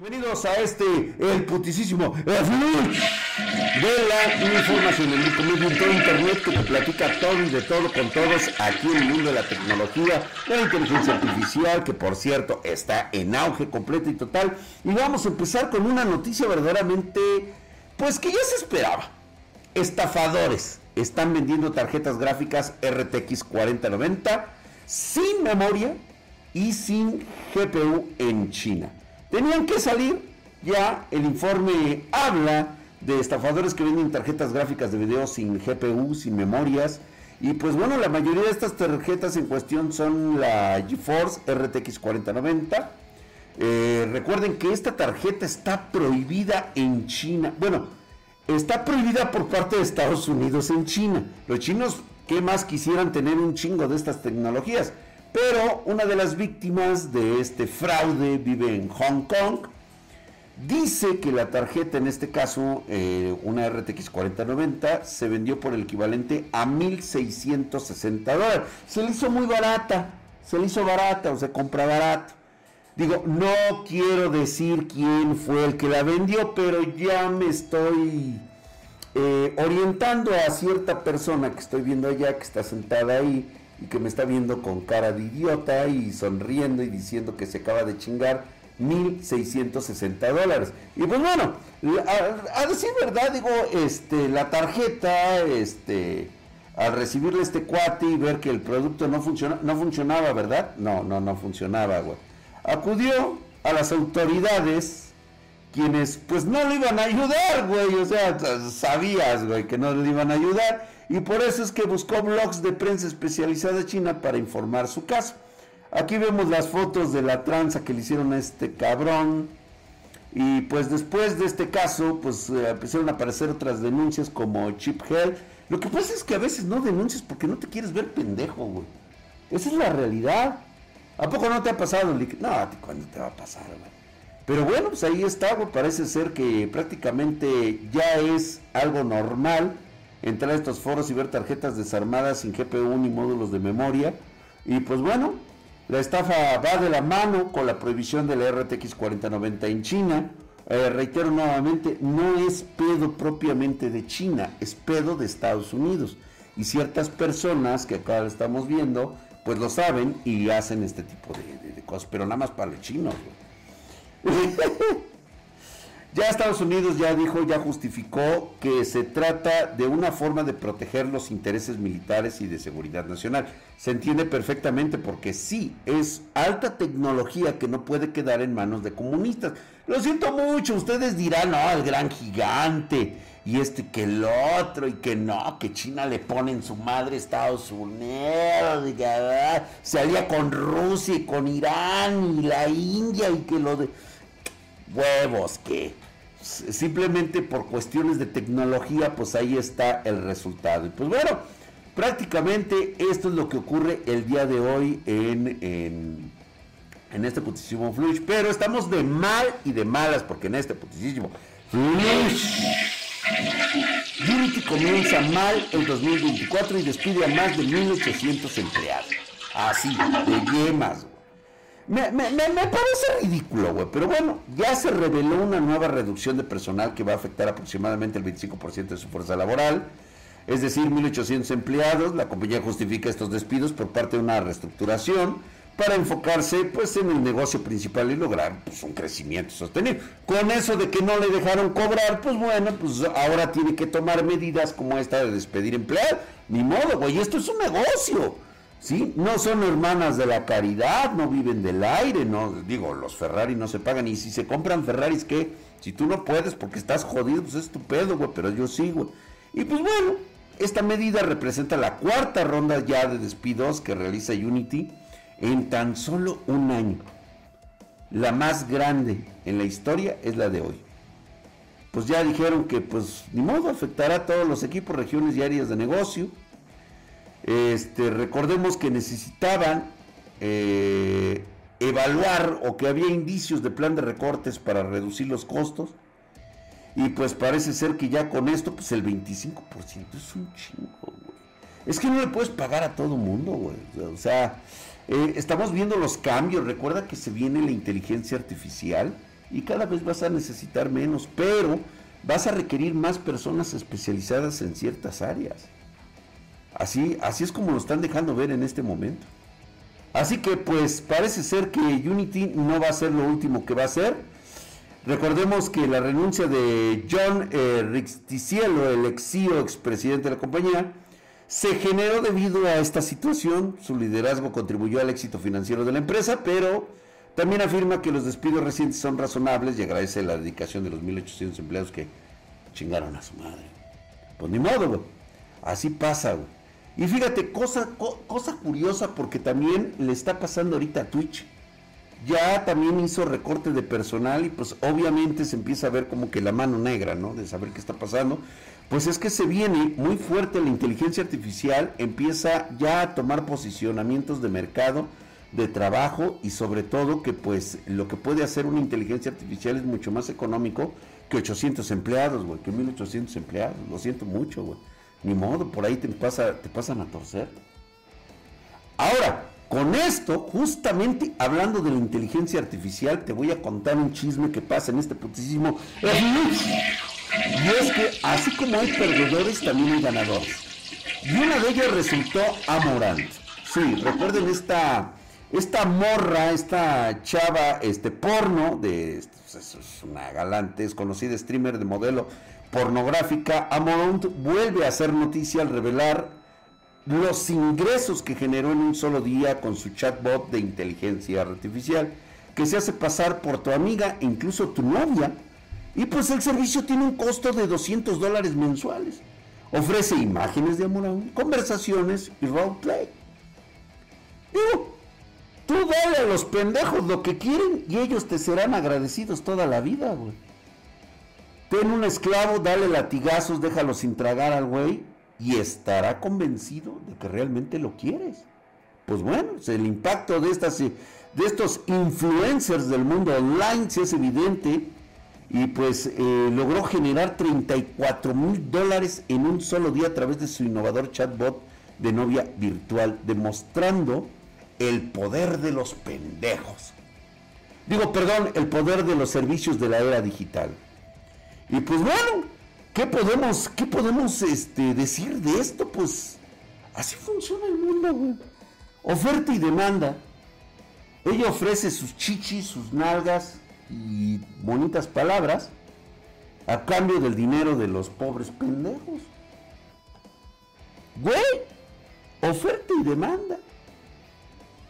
Bienvenidos a este, el putisísimo de la información, el único internet que te platica todo y de todo con todos aquí en el mundo de la tecnología, de la inteligencia artificial, que por cierto está en auge completo y total. Y vamos a empezar con una noticia verdaderamente, pues que ya se esperaba. Estafadores están vendiendo tarjetas gráficas RTX 4090 sin memoria y sin GPU en China. Tenían que salir, ya el informe habla de estafadores que venden tarjetas gráficas de video sin GPU, sin memorias. Y pues bueno, la mayoría de estas tarjetas en cuestión son la GeForce RTX 4090. Eh, recuerden que esta tarjeta está prohibida en China. Bueno, está prohibida por parte de Estados Unidos en China. Los chinos, ¿qué más quisieran tener un chingo de estas tecnologías? Pero una de las víctimas de este fraude vive en Hong Kong. Dice que la tarjeta, en este caso eh, una RTX 4090, se vendió por el equivalente a 1.660 dólares. Se le hizo muy barata, se le hizo barata o se compra barato. Digo, no quiero decir quién fue el que la vendió, pero ya me estoy eh, orientando a cierta persona que estoy viendo allá, que está sentada ahí y que me está viendo con cara de idiota y sonriendo y diciendo que se acaba de chingar 1.660 dólares. Y pues bueno, a, decir verdad, digo, este, la tarjeta, este, al recibirle este cuate y ver que el producto no, funciona, no funcionaba, ¿verdad? No, no, no funcionaba, güey. Acudió a las autoridades, quienes pues no le iban a ayudar, güey, o sea, sabías, güey, que no le iban a ayudar y por eso es que buscó blogs de prensa especializada china para informar su caso. Aquí vemos las fotos de la tranza que le hicieron a este cabrón. Y pues después de este caso, pues eh, empezaron a aparecer otras denuncias como Chip Hell. Lo que pasa es que a veces no denuncias porque no te quieres ver pendejo, güey. Esa es la realidad. ¿A poco no te ha pasado? No, ¿cuándo te va a pasar, güey? Pero bueno, pues ahí está, güey. Parece ser que prácticamente ya es algo normal entrar a estos foros y ver tarjetas desarmadas sin GPU ni módulos de memoria. Y pues bueno, la estafa va de la mano con la prohibición de la RTX 4090 en China. Eh, reitero nuevamente, no es pedo propiamente de China, es pedo de Estados Unidos. Y ciertas personas que acá estamos viendo, pues lo saben y hacen este tipo de, cosas, pero nada más para los chinos. Ya Estados Unidos ya dijo, ya justificó que se trata de una forma de proteger los intereses militares y de seguridad nacional. Se entiende perfectamente porque sí, es alta tecnología que no puede quedar en manos de comunistas. Lo siento mucho, ustedes dirán, no, el gran gigante y este que el otro y que no, que China le pone en su madre Estados Unidos, y que, ah, se alía con Rusia y con Irán y la India y que lo de huevos que simplemente por cuestiones de tecnología, pues ahí está el resultado. Y pues bueno, prácticamente esto es lo que ocurre el día de hoy en, en, este putísimo flush. Pero estamos de mal y de malas, porque en este putísimo flush. Unity comienza mal el 2024 y despide a más de 1800 empleados. Así, de yemas. Me, parece ridículo, güey. Pero bueno, ya se reveló una nueva reducción de personal que va a afectar aproximadamente el 25% de su fuerza laboral. Es decir, 1.800 empleados. La compañía justifica estos despidos por parte de una reestructuración para enfocarse pues en el negocio principal y lograr pues, un crecimiento sostenible. Con eso de que no le dejaron cobrar, pues bueno, pues ahora tiene que tomar medidas como esta de despedir empleados. Ni modo, güey, esto es un negocio. ¿Sí? No son hermanas de la caridad, no viven del aire, no, digo, los Ferrari no se pagan, y si se compran Ferraris, ¿qué? Si tú no puedes porque estás jodido, pues es tu güey, pero yo sí, güey. Y pues bueno, esta medida representa la cuarta ronda ya de despidos que realiza Unity en tan solo un año. La más grande en la historia es la de hoy. Pues ya dijeron que pues ni modo afectará a todos los equipos, regiones y áreas de negocio este, recordemos que necesitaban eh, evaluar o que había indicios de plan de recortes para reducir los costos. Y pues parece ser que ya con esto, pues el 25% es un chingo. Es que no le puedes pagar a todo mundo. O sea, eh, estamos viendo los cambios. Recuerda que se viene la inteligencia artificial. y cada vez vas a necesitar menos, pero vas a requerir más personas especializadas en ciertas áreas. Así, así es como lo están dejando ver en este momento. Así que pues parece ser que Unity no va a ser lo último que va a ser. Recordemos que la renuncia de John eh, el ex CEO, expresidente de la compañía, se generó debido a esta situación. Su liderazgo contribuyó al éxito financiero de la empresa, pero también afirma que los despidos recientes son razonables y agradece la dedicación de los 1.800 empleados que chingaron a su madre. Pues ni modo. Así pasa, güey. Y fíjate, cosa, cosa curiosa porque también le está pasando ahorita a Twitch. Ya también hizo recorte de personal y pues obviamente se empieza a ver como que la mano negra, ¿no? De saber qué está pasando. Pues es que se viene muy fuerte la inteligencia artificial, empieza ya a tomar posicionamientos de mercado, de trabajo y sobre todo que pues lo que puede hacer una inteligencia artificial es mucho más económico que 800 empleados, güey, que 1800 empleados. Lo siento mucho, güey. Ni modo, por ahí te, pasa, te pasan a torcer. Ahora, con esto, justamente hablando de la inteligencia artificial, te voy a contar un chisme que pasa en este putísimo. Y es que, así como hay perdedores, también hay ganadores. Y una de ellas resultó Amorant. Sí, recuerden esta, esta morra, esta chava, este porno, de, pues, es una galante, es conocida streamer de modelo pornográfica, Amount vuelve a hacer noticia al revelar los ingresos que generó en un solo día con su chatbot de inteligencia artificial, que se hace pasar por tu amiga, incluso tu novia, y pues el servicio tiene un costo de 200 dólares mensuales. Ofrece imágenes de Amount, conversaciones y roleplay. Digo, tú dale a los pendejos lo que quieren y ellos te serán agradecidos toda la vida, güey. Ten un esclavo, dale latigazos, déjalo sin tragar al güey y estará convencido de que realmente lo quieres. Pues bueno, el impacto de, estas, de estos influencers del mundo online es evidente y pues eh, logró generar 34 mil dólares en un solo día a través de su innovador chatbot de novia virtual, demostrando el poder de los pendejos. Digo, perdón, el poder de los servicios de la era digital. Y pues bueno, ¿qué podemos, qué podemos este, decir de esto? Pues así funciona el mundo, güey. Oferta y demanda. Ella ofrece sus chichis, sus nalgas y bonitas palabras a cambio del dinero de los pobres pendejos. Güey, oferta y demanda.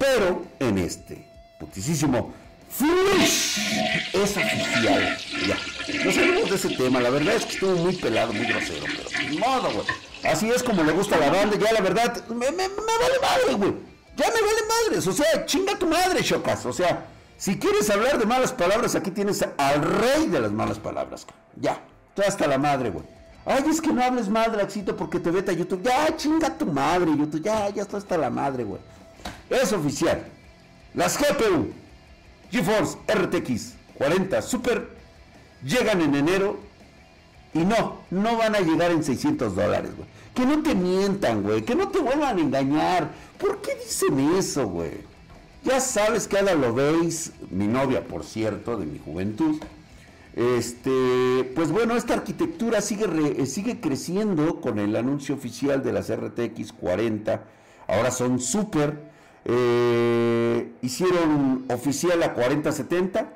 Pero en este putisísimo Finish es oficial. Ya. No salimos de ese tema. La verdad es que estuvo muy pelado, muy grosero. Pero ni modo, güey. Así es como le gusta a la banda. Ya la verdad, me, vale madre, güey. Ya me vale madres. O sea, chinga tu madre, Chocas. O sea, si quieres hablar de malas palabras, aquí tienes al rey de las malas palabras. Ya. Tú hasta la madre, güey. Ay, es que no hables mal, Draxito, porque te vete a YouTube. Ya, chinga tu madre, YouTube. Ya, ya está hasta la madre, güey. Es oficial. Las GPU GeForce RTX 40 Super llegan en enero y no, no van a llegar en 600 dólares, güey. Que no te mientan, güey. Que no te vuelvan a engañar. ¿Por qué dicen eso, güey? Ya sabes que Ada lo veis, mi novia, por cierto, de mi juventud. Este, pues bueno, esta arquitectura sigue, eh, sigue creciendo con el anuncio oficial de las RTX 40. Ahora son super eh, hicieron oficial a 4070,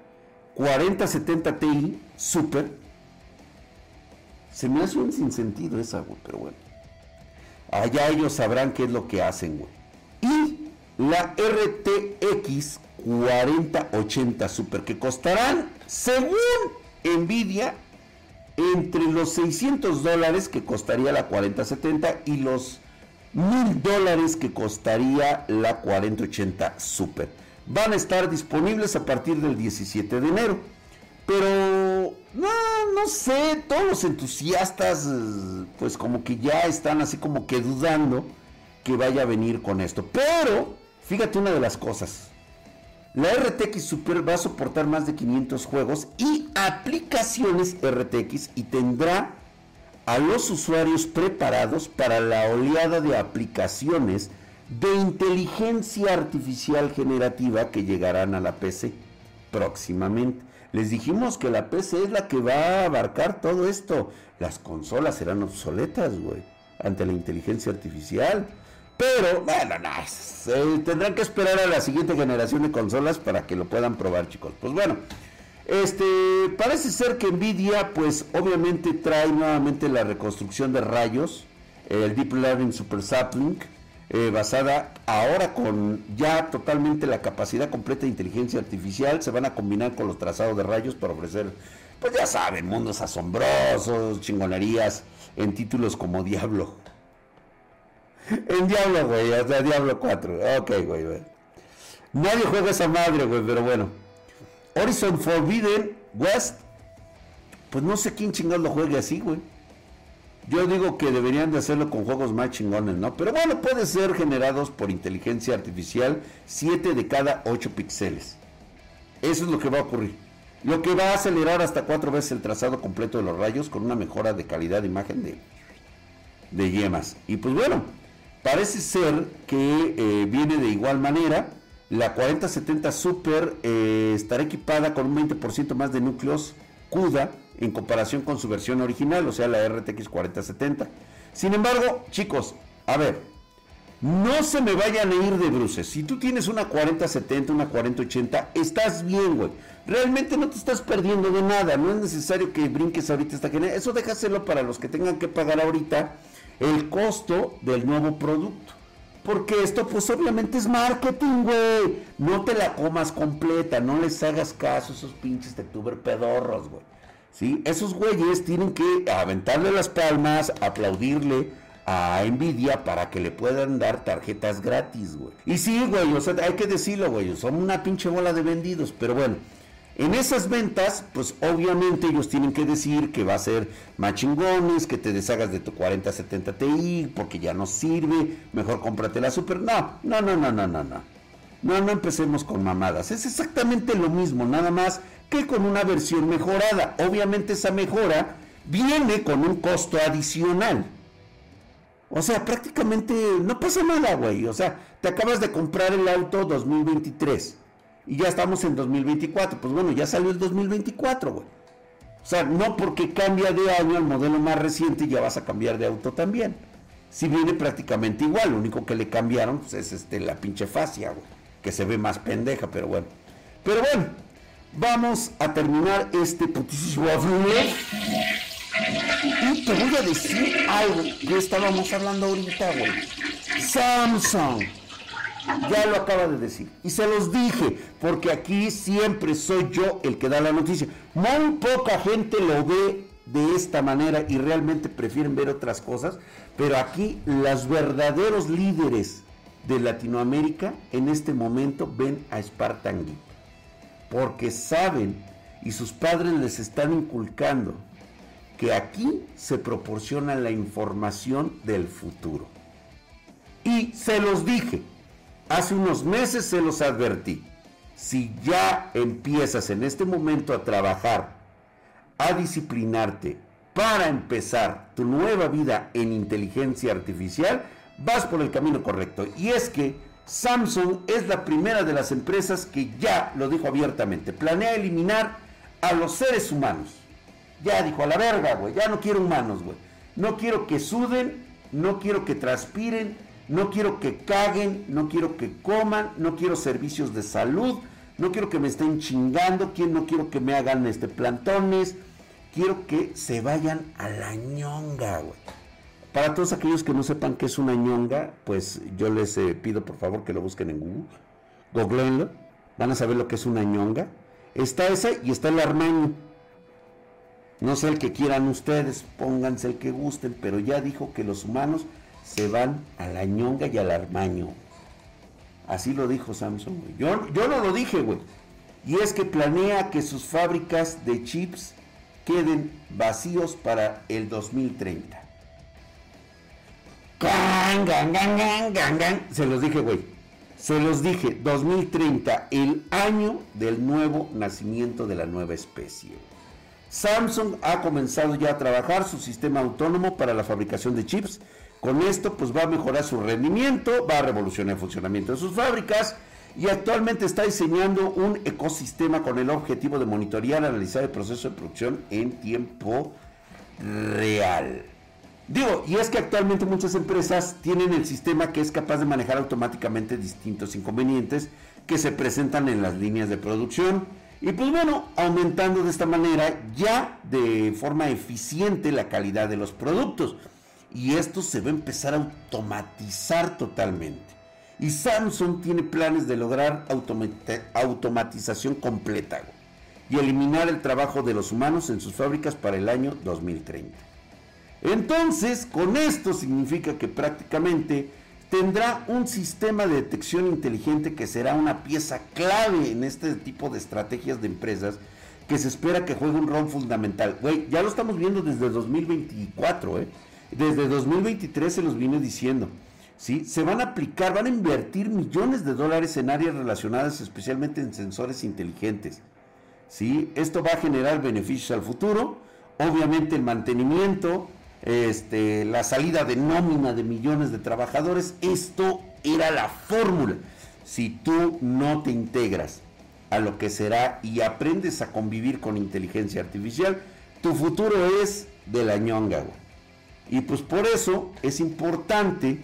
4070 Ti Super. Se me hace un sinsentido esa, pero bueno. Allá ellos sabrán qué es lo que hacen, güey. Y la RTX 4080 Super, que costarán, según Nvidia, entre los 600 dólares que costaría la 4070 y los mil dólares que costaría la 4080 Super. Van a estar disponibles a partir del 17 de enero. Pero no, no sé, todos los entusiastas pues como que ya están así como que dudando que vaya a venir con esto. Pero fíjate una de las cosas. La RTX Super va a soportar más de 500 juegos y aplicaciones RTX y tendrá a los usuarios preparados para la oleada de aplicaciones de inteligencia artificial generativa que llegarán a la PC próximamente. Les dijimos que la PC es la que va a abarcar todo esto. Las consolas serán obsoletas, güey, ante la inteligencia artificial. Pero, bueno, no, tendrán que esperar a la siguiente generación de consolas para que lo puedan probar, chicos. Pues bueno, este, parece ser que Nvidia, pues obviamente trae nuevamente la reconstrucción de rayos, el Deep Learning Super Sapling, eh, basada ahora con ya totalmente la capacidad completa de inteligencia artificial, se van a combinar con los trazados de rayos para ofrecer, pues ya saben, mundos asombrosos, chingonerías en títulos como Diablo. En Diablo, güey, sea, Diablo 4. Ok, güey, güey. Nadie juega esa madre, güey, pero bueno. Horizon Forbidden West, pues no sé quién chingón lo juegue así, güey. Yo digo que deberían de hacerlo con juegos más chingones, ¿no? Pero bueno, puede ser generados por inteligencia artificial 7 de cada 8 píxeles. Eso es lo que va a ocurrir. Lo que va a acelerar hasta 4 veces el trazado completo de los rayos con una mejora de calidad de imagen de, de yemas. Y pues bueno, parece ser que eh, viene de igual manera. La 4070 Super eh, estará equipada con un 20% más de núcleos CUDA en comparación con su versión original, o sea, la RTX 4070. Sin embargo, chicos, a ver, no se me vayan a ir de bruces. Si tú tienes una 4070, una 4080, estás bien, güey. Realmente no te estás perdiendo de nada. No es necesario que brinques ahorita esta generación. Eso déjaselo para los que tengan que pagar ahorita el costo del nuevo producto. Porque esto pues obviamente es marketing, güey. No te la comas completa, no les hagas caso a esos pinches tuber pedorros, güey. ¿sí? Esos güeyes tienen que aventarle las palmas, aplaudirle a Nvidia para que le puedan dar tarjetas gratis, güey. Y sí, güey, o sea, hay que decirlo, güey, son una pinche bola de vendidos, pero bueno. En esas ventas, pues obviamente ellos tienen que decir que va a ser más chingones, que te deshagas de tu 4070 Ti porque ya no sirve, mejor cómprate la Super. No, no, no, no, no, no, no. No, no empecemos con mamadas. Es exactamente lo mismo, nada más que con una versión mejorada. Obviamente esa mejora viene con un costo adicional. O sea, prácticamente no pasa nada, güey. O sea, te acabas de comprar el auto 2023 y ya estamos en 2024. Pues bueno, ya salió el 2024, güey. O sea, no porque cambia de año el modelo más reciente ya vas a cambiar de auto también. Si viene prácticamente igual, lo único que le cambiaron pues, es este, la pinche fascia, güey. Que se ve más pendeja, pero bueno. Pero bueno, vamos a terminar este putísimo Y te voy a decir algo que estábamos hablando ahorita, güey. Samsung. Ya lo acaba de decir. Y se los dije, porque aquí siempre soy yo el que da la noticia. Muy poca gente lo ve de esta manera y realmente prefieren ver otras cosas. Pero aquí los verdaderos líderes de Latinoamérica en este momento ven a Spartan Geek porque saben y sus padres les están inculcando que aquí se proporciona la información del futuro. Y se los dije, hace unos meses se los advertí, si ya empiezas en este momento a trabajar, a disciplinarte para empezar tu nueva vida en inteligencia artificial, vas por el camino correcto. Y es que Samsung es la primera de las empresas que ya lo dijo abiertamente, planea eliminar a los seres humanos. Ya dijo, a la verga, güey, ya no quiero humanos, güey. No quiero que suden, no quiero que transpiren, no quiero que caguen, no quiero que coman, no quiero servicios de salud, no quiero que me estén chingando, no quiero que me hagan este plantones, quiero que se vayan a la ñonga, güey. Para todos aquellos que no sepan qué es una ñonga, pues yo les eh, pido por favor que lo busquen en Google. Googleenlo. Van a saber lo que es una ñonga. Está esa y está el armaño. No sé el que quieran ustedes, pónganse el que gusten, pero ya dijo que los humanos se van a la ñonga y al armaño. Así lo dijo Samsung, Yo, yo no lo dije, güey. Y es que planea que sus fábricas de chips queden vacíos para el 2030. Se los dije, güey. Se los dije, 2030, el año del nuevo nacimiento de la nueva especie. Samsung ha comenzado ya a trabajar su sistema autónomo para la fabricación de chips. Con esto, pues va a mejorar su rendimiento, va a revolucionar el funcionamiento de sus fábricas y actualmente está diseñando un ecosistema con el objetivo de monitorear, analizar el proceso de producción en tiempo real. Digo, y es que actualmente muchas empresas tienen el sistema que es capaz de manejar automáticamente distintos inconvenientes que se presentan en las líneas de producción. Y pues bueno, aumentando de esta manera ya de forma eficiente la calidad de los productos. Y esto se va a empezar a automatizar totalmente. Y Samsung tiene planes de lograr automatización completa y eliminar el trabajo de los humanos en sus fábricas para el año 2030. Entonces, con esto significa que prácticamente tendrá un sistema de detección inteligente que será una pieza clave en este tipo de estrategias de empresas que se espera que juegue un rol fundamental. Güey, ya lo estamos viendo desde 2024, ¿eh? Desde 2023 se los vine diciendo. ¿sí? Se van a aplicar, van a invertir millones de dólares en áreas relacionadas especialmente en sensores inteligentes. ¿sí? Esto va a generar beneficios al futuro. Obviamente el mantenimiento, este, la salida de nómina de millones de trabajadores, esto era la fórmula. Si tú no te integras a lo que será y aprendes a convivir con inteligencia artificial, tu futuro es de la ñonga. Y pues por eso es importante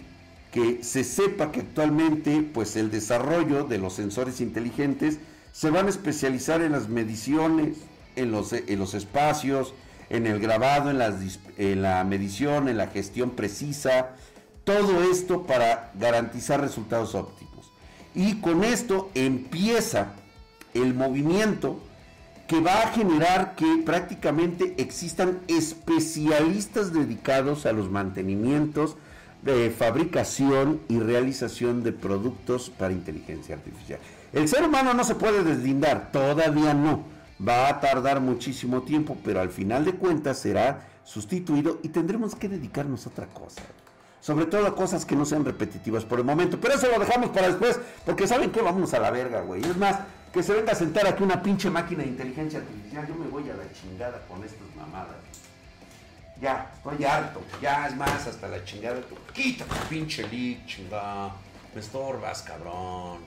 que se sepa que actualmente pues el desarrollo de los sensores inteligentes se van a especializar en las mediciones, en los, en los espacios, en el grabado, en, en la medición, en la gestión precisa, todo esto para garantizar resultados óptimos. Y con esto empieza el movimiento que va a generar que prácticamente existan especialistas dedicados a los mantenimientos de fabricación y realización de productos para inteligencia artificial. El ser humano no se puede deslindar, todavía no Va a tardar muchísimo tiempo, pero al final de cuentas será sustituido y tendremos que dedicarnos a otra cosa. Sobre todo a cosas que no sean repetitivas por el momento. Pero eso lo dejamos para después, porque ¿saben qué? Vamos a la verga, güey. Es más, que se venga a sentar aquí una pinche máquina de inteligencia artificial. Yo me voy a la chingada con estas mamadas. Ya, estoy harto. Ya, es más, hasta la chingada. Quita tu pinche leak, chingada. Me estorbas, cabrón.